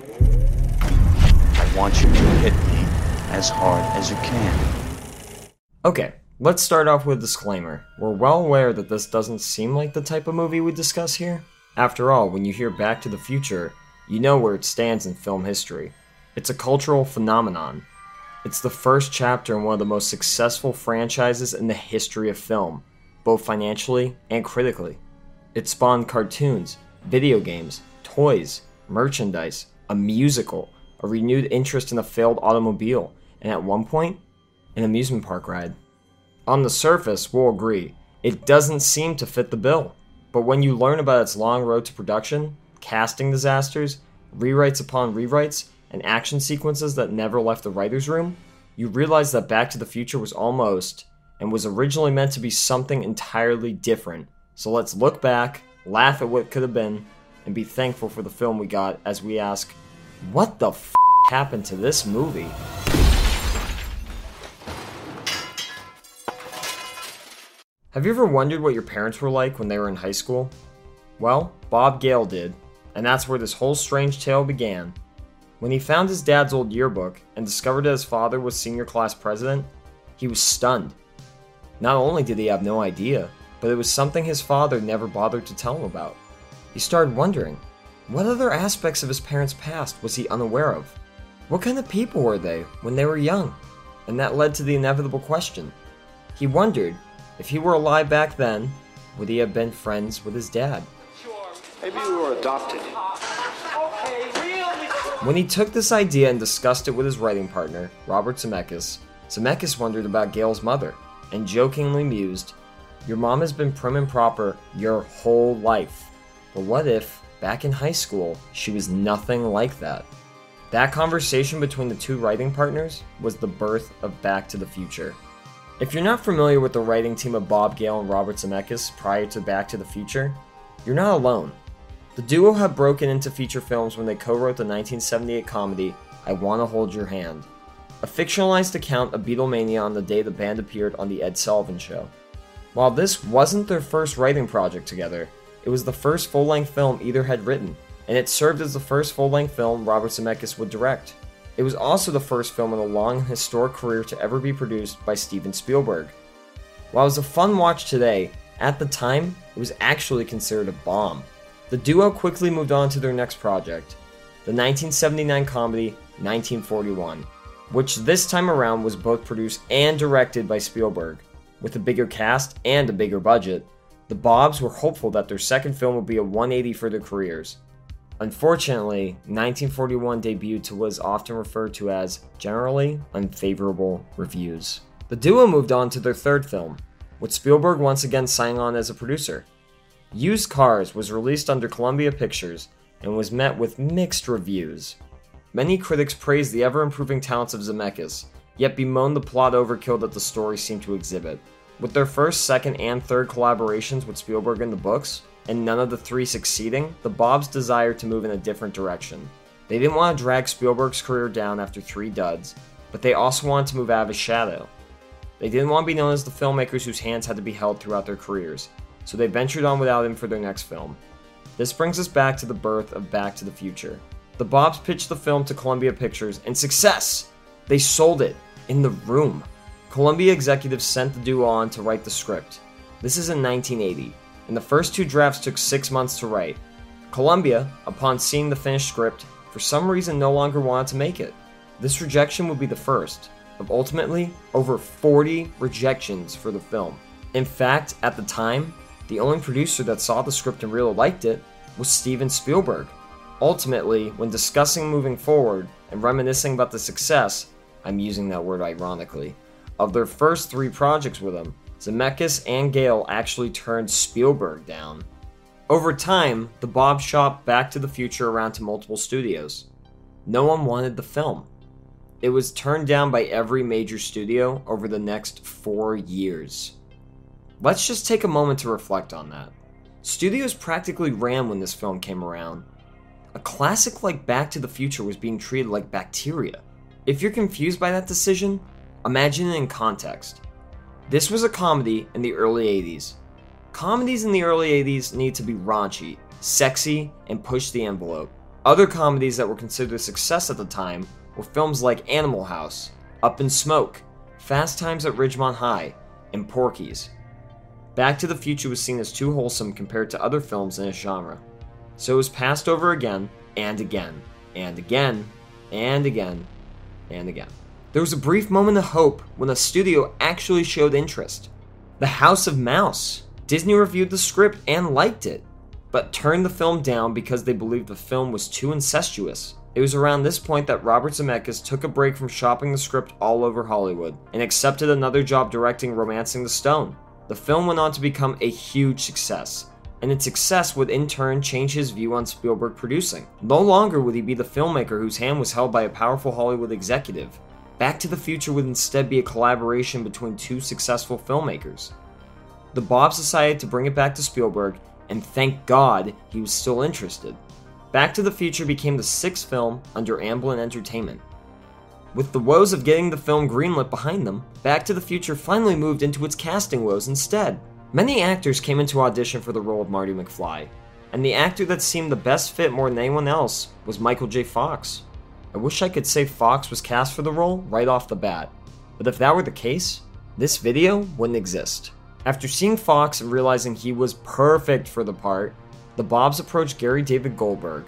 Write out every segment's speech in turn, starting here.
I want you to hit me as hard as you can. Okay, let's start off with a disclaimer. We're well aware that this doesn't seem like the type of movie we discuss here. After all, when you hear Back to the Future, you know where it stands in film history. It's a cultural phenomenon. It's the first chapter in one of the most successful franchises in the history of film, both financially and critically. It spawned cartoons, video games, toys, merchandise, a musical, a renewed interest in a failed automobile, and at one point, an amusement park ride. On the surface, we'll agree, it doesn't seem to fit the bill. But when you learn about its long road to production, casting disasters, rewrites upon rewrites, and action sequences that never left the writer's room, you realize that Back to the Future was almost, and was originally meant to be something entirely different. So let's look back, laugh at what could have been, and be thankful for the film we got as we ask, what the f happened to this movie? Have you ever wondered what your parents were like when they were in high school? Well, Bob Gale did, and that's where this whole strange tale began. When he found his dad's old yearbook and discovered that his father was senior class president, he was stunned. Not only did he have no idea, but it was something his father never bothered to tell him about. He started wondering what other aspects of his parents' past was he unaware of? What kind of people were they when they were young? And that led to the inevitable question. He wondered if he were alive back then, would he have been friends with his dad? Maybe we were adopted. When he took this idea and discussed it with his writing partner, Robert Zemeckis, Zemeckis wondered about Gale's mother and jokingly mused, Your mom has been prim and proper your whole life. But what if, back in high school, she was nothing like that? That conversation between the two writing partners was the birth of Back to the Future. If you're not familiar with the writing team of Bob Gale and Robert Zemeckis prior to Back to the Future, you're not alone. The duo had broken into feature films when they co wrote the 1978 comedy I Wanna Hold Your Hand, a fictionalized account of Beatlemania on the day the band appeared on The Ed Sullivan Show. While this wasn't their first writing project together, it was the first full length film either had written, and it served as the first full length film Robert Zemeckis would direct. It was also the first film in a long historic career to ever be produced by Steven Spielberg. While it was a fun watch today, at the time, it was actually considered a bomb. The duo quickly moved on to their next project, the 1979 comedy 1941, which this time around was both produced and directed by Spielberg. With a bigger cast and a bigger budget, the Bobs were hopeful that their second film would be a 180 for their careers. Unfortunately, 1941 debuted to often referred to as generally unfavorable reviews. The duo moved on to their third film, with Spielberg once again signing on as a producer. Used Cars was released under Columbia Pictures and was met with mixed reviews. Many critics praised the ever improving talents of Zemeckis, yet bemoaned the plot overkill that the story seemed to exhibit. With their first, second, and third collaborations with Spielberg in the books, and none of the three succeeding, the Bobs desired to move in a different direction. They didn't want to drag Spielberg's career down after three duds, but they also wanted to move out of his shadow. They didn't want to be known as the filmmakers whose hands had to be held throughout their careers, so they ventured on without him for their next film. This brings us back to the birth of Back to the Future. The Bobs pitched the film to Columbia Pictures, and success! They sold it in the room. Columbia executives sent the duo on to write the script. This is in 1980 and the first two drafts took six months to write. Columbia, upon seeing the finished script, for some reason no longer wanted to make it. This rejection would be the first of ultimately over 40 rejections for the film. In fact, at the time, the only producer that saw the script and really liked it was Steven Spielberg. Ultimately, when discussing moving forward and reminiscing about the success, I'm using that word ironically, of their first three projects with him, Zemeckis and Gale actually turned Spielberg down. Over time, the Bob shop Back to the Future around to multiple studios. No one wanted the film. It was turned down by every major studio over the next four years. Let's just take a moment to reflect on that. Studios practically ran when this film came around. A classic like Back to the Future was being treated like bacteria. If you're confused by that decision, imagine it in context. This was a comedy in the early 80s. Comedies in the early 80s need to be raunchy, sexy, and push the envelope. Other comedies that were considered a success at the time were films like Animal House, Up in Smoke, Fast Times at Ridgemont High, and Porky's. Back to the Future was seen as too wholesome compared to other films in its genre, so it was passed over again and again, and again, and again, and again. There was a brief moment of hope when a studio actually showed interest. The House of Mouse. Disney reviewed the script and liked it, but turned the film down because they believed the film was too incestuous. It was around this point that Robert Zemeckis took a break from shopping the script all over Hollywood and accepted another job directing Romancing the Stone. The film went on to become a huge success, and its success would in turn change his view on Spielberg producing. No longer would he be the filmmaker whose hand was held by a powerful Hollywood executive. Back to the Future would instead be a collaboration between two successful filmmakers. The Bobs decided to bring it back to Spielberg, and thank God he was still interested. Back to the Future became the sixth film under Amblin Entertainment. With the woes of getting the film greenlit behind them, Back to the Future finally moved into its casting woes instead. Many actors came into audition for the role of Marty McFly, and the actor that seemed the best fit more than anyone else was Michael J. Fox. I wish I could say Fox was cast for the role right off the bat, but if that were the case, this video wouldn't exist. After seeing Fox and realizing he was perfect for the part, the Bobs approached Gary David Goldberg,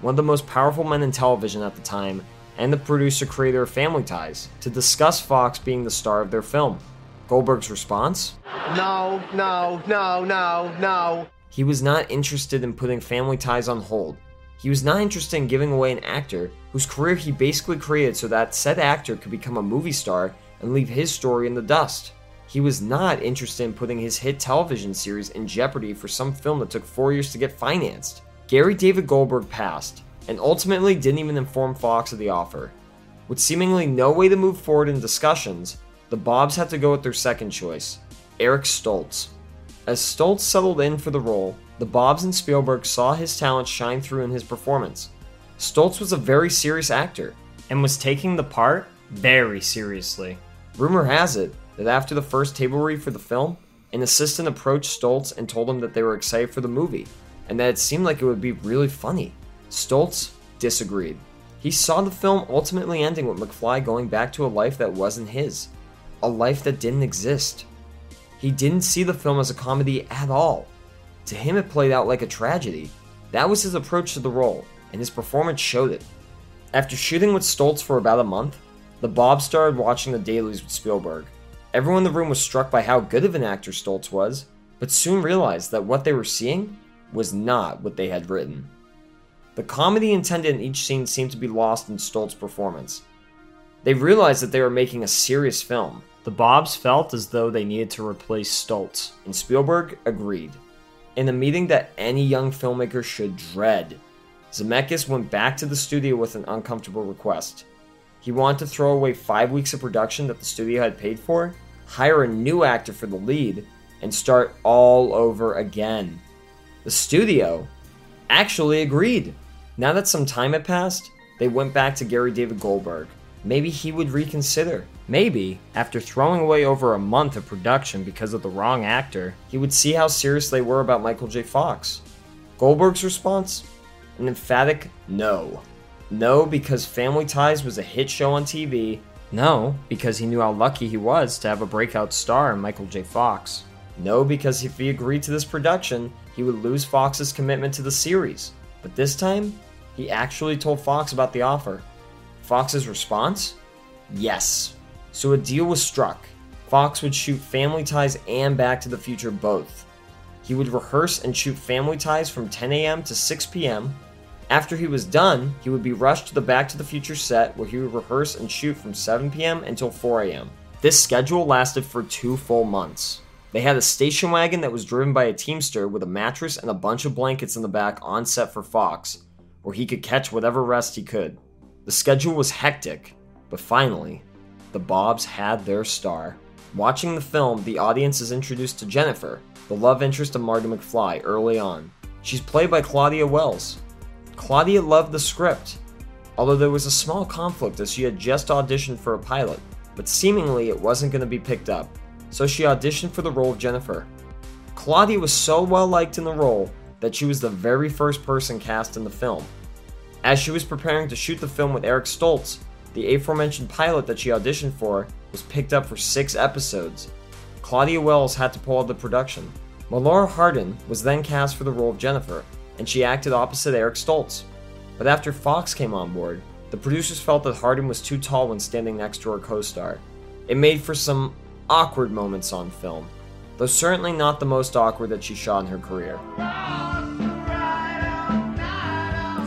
one of the most powerful men in television at the time, and the producer creator of Family Ties, to discuss Fox being the star of their film. Goldberg's response? No, no, no, no, no. He was not interested in putting Family Ties on hold. He was not interested in giving away an actor whose career he basically created so that said actor could become a movie star and leave his story in the dust. He was not interested in putting his hit television series in jeopardy for some film that took four years to get financed. Gary David Goldberg passed, and ultimately didn't even inform Fox of the offer. With seemingly no way to move forward in discussions, the Bobs had to go with their second choice, Eric Stoltz. As Stoltz settled in for the role, the Bobs and Spielberg saw his talent shine through in his performance. Stoltz was a very serious actor and was taking the part very seriously. Rumor has it that after the first table read for the film, an assistant approached Stoltz and told him that they were excited for the movie and that it seemed like it would be really funny. Stoltz disagreed. He saw the film ultimately ending with McFly going back to a life that wasn't his a life that didn't exist. He didn't see the film as a comedy at all. To him, it played out like a tragedy. That was his approach to the role, and his performance showed it. After shooting with Stoltz for about a month, the Bob started watching the dailies with Spielberg. Everyone in the room was struck by how good of an actor Stoltz was, but soon realized that what they were seeing was not what they had written. The comedy intended in each scene seemed to be lost in Stoltz's performance. They realized that they were making a serious film, the Bobs felt as though they needed to replace Stoltz, and Spielberg agreed. In a meeting that any young filmmaker should dread, Zemeckis went back to the studio with an uncomfortable request. He wanted to throw away five weeks of production that the studio had paid for, hire a new actor for the lead, and start all over again. The studio actually agreed. Now that some time had passed, they went back to Gary David Goldberg. Maybe he would reconsider. Maybe, after throwing away over a month of production because of the wrong actor, he would see how serious they were about Michael J. Fox. Goldberg's response? An emphatic no. No, because Family Ties was a hit show on TV. No, because he knew how lucky he was to have a breakout star in Michael J. Fox. No, because if he agreed to this production, he would lose Fox's commitment to the series. But this time, he actually told Fox about the offer. Fox's response? Yes. So a deal was struck. Fox would shoot Family Ties and Back to the Future both. He would rehearse and shoot Family Ties from 10 a.m. to 6 p.m. After he was done, he would be rushed to the Back to the Future set where he would rehearse and shoot from 7 p.m. until 4 a.m. This schedule lasted for two full months. They had a station wagon that was driven by a teamster with a mattress and a bunch of blankets in the back on set for Fox, where he could catch whatever rest he could. The schedule was hectic, but finally, the Bobs had their star. Watching the film, the audience is introduced to Jennifer, the love interest of Marty McFly, early on. She's played by Claudia Wells. Claudia loved the script, although there was a small conflict as she had just auditioned for a pilot, but seemingly it wasn't going to be picked up, so she auditioned for the role of Jennifer. Claudia was so well liked in the role that she was the very first person cast in the film. As she was preparing to shoot the film with Eric Stoltz, the aforementioned pilot that she auditioned for was picked up for six episodes. Claudia Wells had to pull out the production. Melora Hardin was then cast for the role of Jennifer, and she acted opposite Eric Stoltz. But after Fox came on board, the producers felt that Hardin was too tall when standing next to her co star. It made for some awkward moments on film, though certainly not the most awkward that she shot in her career.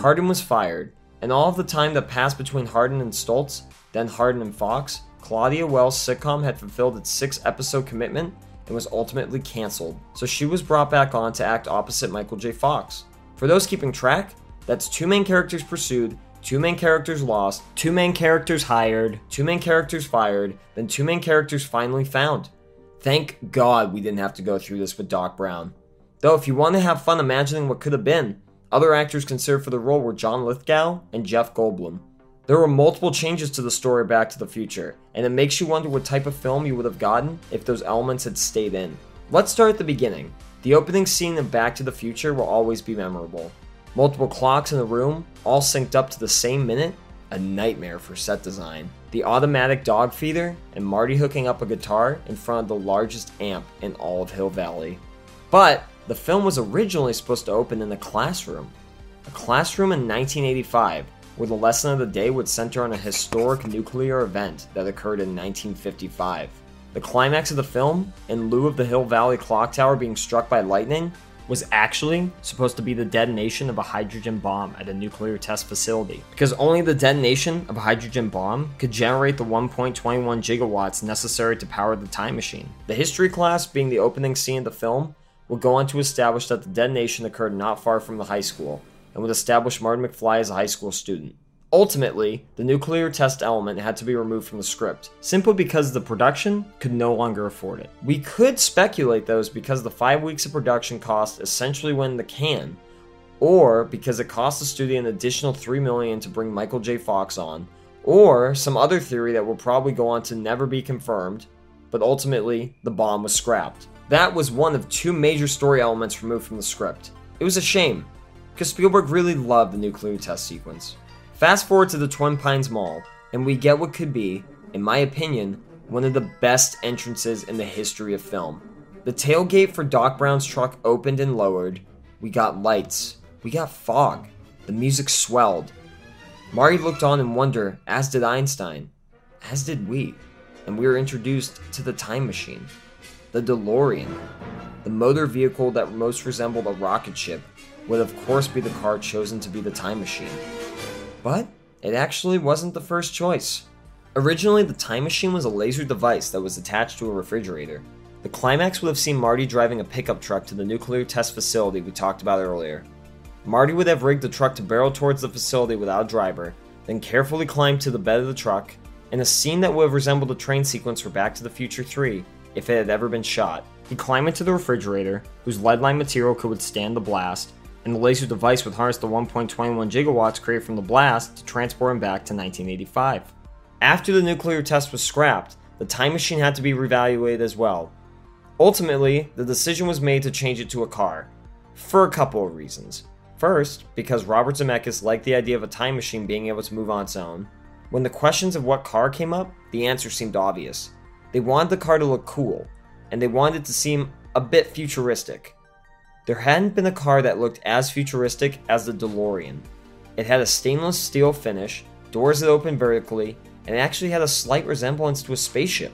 Hardin was fired, and all of the time that passed between Hardin and Stoltz, then Hardin and Fox, Claudia Wells' sitcom had fulfilled its six episode commitment and was ultimately cancelled, so she was brought back on to act opposite Michael J. Fox. For those keeping track, that's two main characters pursued, two main characters lost, two main characters hired, two main characters fired, then two main characters finally found. Thank God we didn't have to go through this with Doc Brown. Though, if you want to have fun imagining what could have been, other actors considered for the role were John Lithgow and Jeff Goldblum. There were multiple changes to the story Back to the Future, and it makes you wonder what type of film you would have gotten if those elements had stayed in. Let's start at the beginning. The opening scene of Back to the Future will always be memorable. Multiple clocks in the room, all synced up to the same minute, a nightmare for set design. The automatic dog feeder, and Marty hooking up a guitar in front of the largest amp in all of Hill Valley. But the film was originally supposed to open in a classroom. A classroom in 1985, where the lesson of the day would center on a historic nuclear event that occurred in 1955. The climax of the film, in lieu of the Hill Valley clock tower being struck by lightning, was actually supposed to be the detonation of a hydrogen bomb at a nuclear test facility. Because only the detonation of a hydrogen bomb could generate the 1.21 gigawatts necessary to power the time machine. The history class, being the opening scene of the film, will go on to establish that the detonation occurred not far from the high school, and would establish Martin McFly as a high school student. Ultimately, the nuclear test element had to be removed from the script, simply because the production could no longer afford it. We could speculate those because the five weeks of production cost essentially went in the can, or because it cost the studio an additional three million to bring Michael J. Fox on, or some other theory that will probably go on to never be confirmed, but ultimately the bomb was scrapped. That was one of two major story elements removed from the script. It was a shame, because Spielberg really loved the nuclear test sequence. Fast forward to the Twin Pines Mall, and we get what could be, in my opinion, one of the best entrances in the history of film. The tailgate for Doc Brown's truck opened and lowered. We got lights. We got fog. The music swelled. Marty looked on in wonder, as did Einstein. As did we. And we were introduced to the time machine. The DeLorean. The motor vehicle that most resembled a rocket ship would of course be the car chosen to be the time machine. But it actually wasn't the first choice. Originally, the time machine was a laser device that was attached to a refrigerator. The climax would have seen Marty driving a pickup truck to the nuclear test facility we talked about earlier. Marty would have rigged the truck to barrel towards the facility without a driver, then carefully climbed to the bed of the truck, in a scene that would have resembled a train sequence for Back to the Future 3 if it had ever been shot. He'd climb into the refrigerator, whose lead line material could withstand the blast, and the laser device would harness the 1.21 gigawatts created from the blast to transport him back to 1985. After the nuclear test was scrapped, the time machine had to be reevaluated as well. Ultimately, the decision was made to change it to a car, for a couple of reasons. First, because Robert Zemeckis liked the idea of a time machine being able to move on its own. When the questions of what car came up, the answer seemed obvious. They wanted the car to look cool, and they wanted it to seem a bit futuristic. There hadn't been a car that looked as futuristic as the DeLorean. It had a stainless steel finish, doors that opened vertically, and actually had a slight resemblance to a spaceship,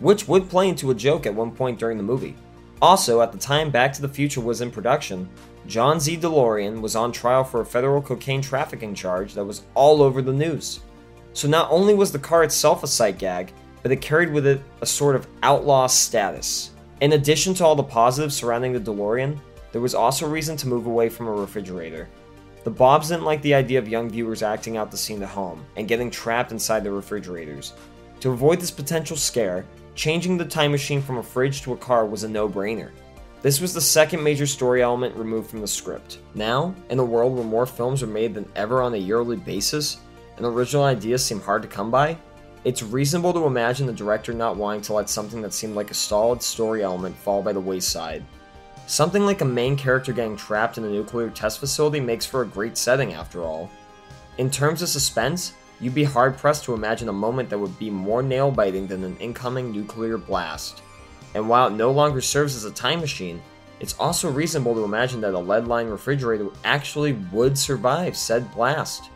which would play into a joke at one point during the movie. Also, at the time Back to the Future was in production, John Z. DeLorean was on trial for a federal cocaine trafficking charge that was all over the news. So not only was the car itself a sight gag, but it carried with it a sort of outlaw status. In addition to all the positives surrounding the DeLorean, there was also reason to move away from a refrigerator. The Bobs didn't like the idea of young viewers acting out the scene at home and getting trapped inside the refrigerators. To avoid this potential scare, changing the time machine from a fridge to a car was a no brainer. This was the second major story element removed from the script. Now, in a world where more films are made than ever on a yearly basis, and original ideas seem hard to come by, it's reasonable to imagine the director not wanting to let something that seemed like a solid story element fall by the wayside. Something like a main character getting trapped in a nuclear test facility makes for a great setting, after all. In terms of suspense, you'd be hard pressed to imagine a moment that would be more nail biting than an incoming nuclear blast. And while it no longer serves as a time machine, it's also reasonable to imagine that a lead lined refrigerator actually would survive said blast.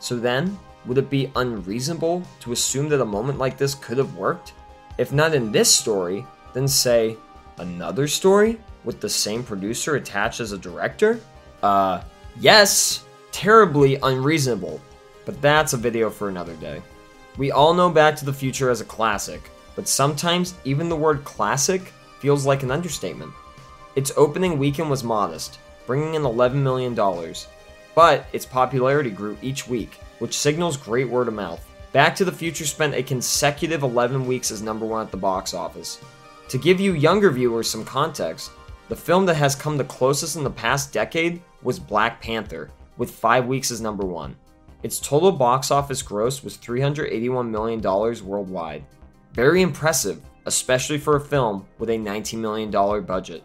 So then, would it be unreasonable to assume that a moment like this could have worked? If not in this story, then say, another story with the same producer attached as a director? Uh, yes, terribly unreasonable, but that's a video for another day. We all know Back to the Future as a classic, but sometimes even the word classic feels like an understatement. Its opening weekend was modest, bringing in $11 million, but its popularity grew each week, which signals great word of mouth. Back to the Future spent a consecutive 11 weeks as number one at the box office. To give you younger viewers some context, the film that has come the closest in the past decade was Black Panther, with five weeks as number one. Its total box office gross was $381 million worldwide. Very impressive, especially for a film with a $19 million budget.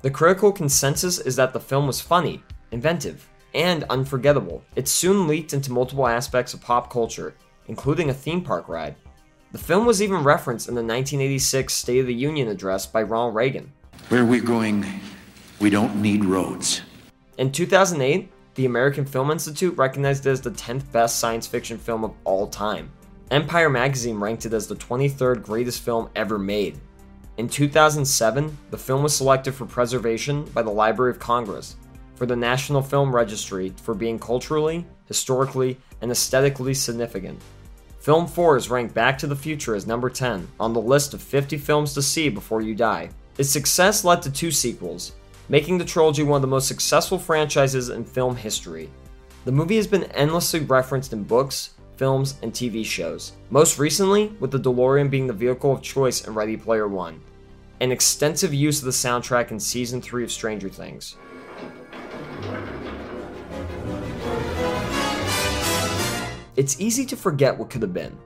The critical consensus is that the film was funny, inventive, and unforgettable. It soon leaked into multiple aspects of pop culture, including a theme park ride. The film was even referenced in the 1986 State of the Union address by Ronald Reagan. Where we're going, we don't need roads. In 2008, the American Film Institute recognized it as the 10th best science fiction film of all time. Empire magazine ranked it as the 23rd greatest film ever made. In 2007, the film was selected for preservation by the Library of Congress for the National Film Registry for being culturally, historically, and aesthetically significant. Film 4 is ranked Back to the Future as number 10 on the list of 50 films to see before you die. Its success led to two sequels, making the trilogy one of the most successful franchises in film history. The movie has been endlessly referenced in books, films, and TV shows, most recently with the DeLorean being the vehicle of choice in Ready Player One, and extensive use of the soundtrack in Season 3 of Stranger Things. It's easy to forget what could have been.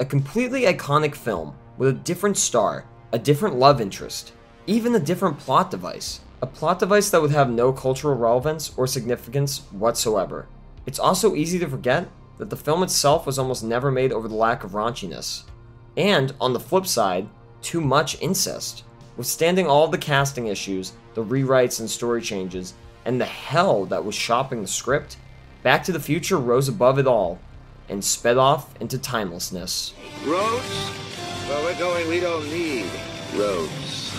A completely iconic film with a different star, a different love interest, even a different plot device. A plot device that would have no cultural relevance or significance whatsoever. It's also easy to forget that the film itself was almost never made over the lack of raunchiness. And, on the flip side, too much incest. Withstanding all the casting issues, the rewrites and story changes, and the hell that was shopping the script, Back to the Future rose above it all and sped off into timelessness. Roads? Where we're going, we don't need roads.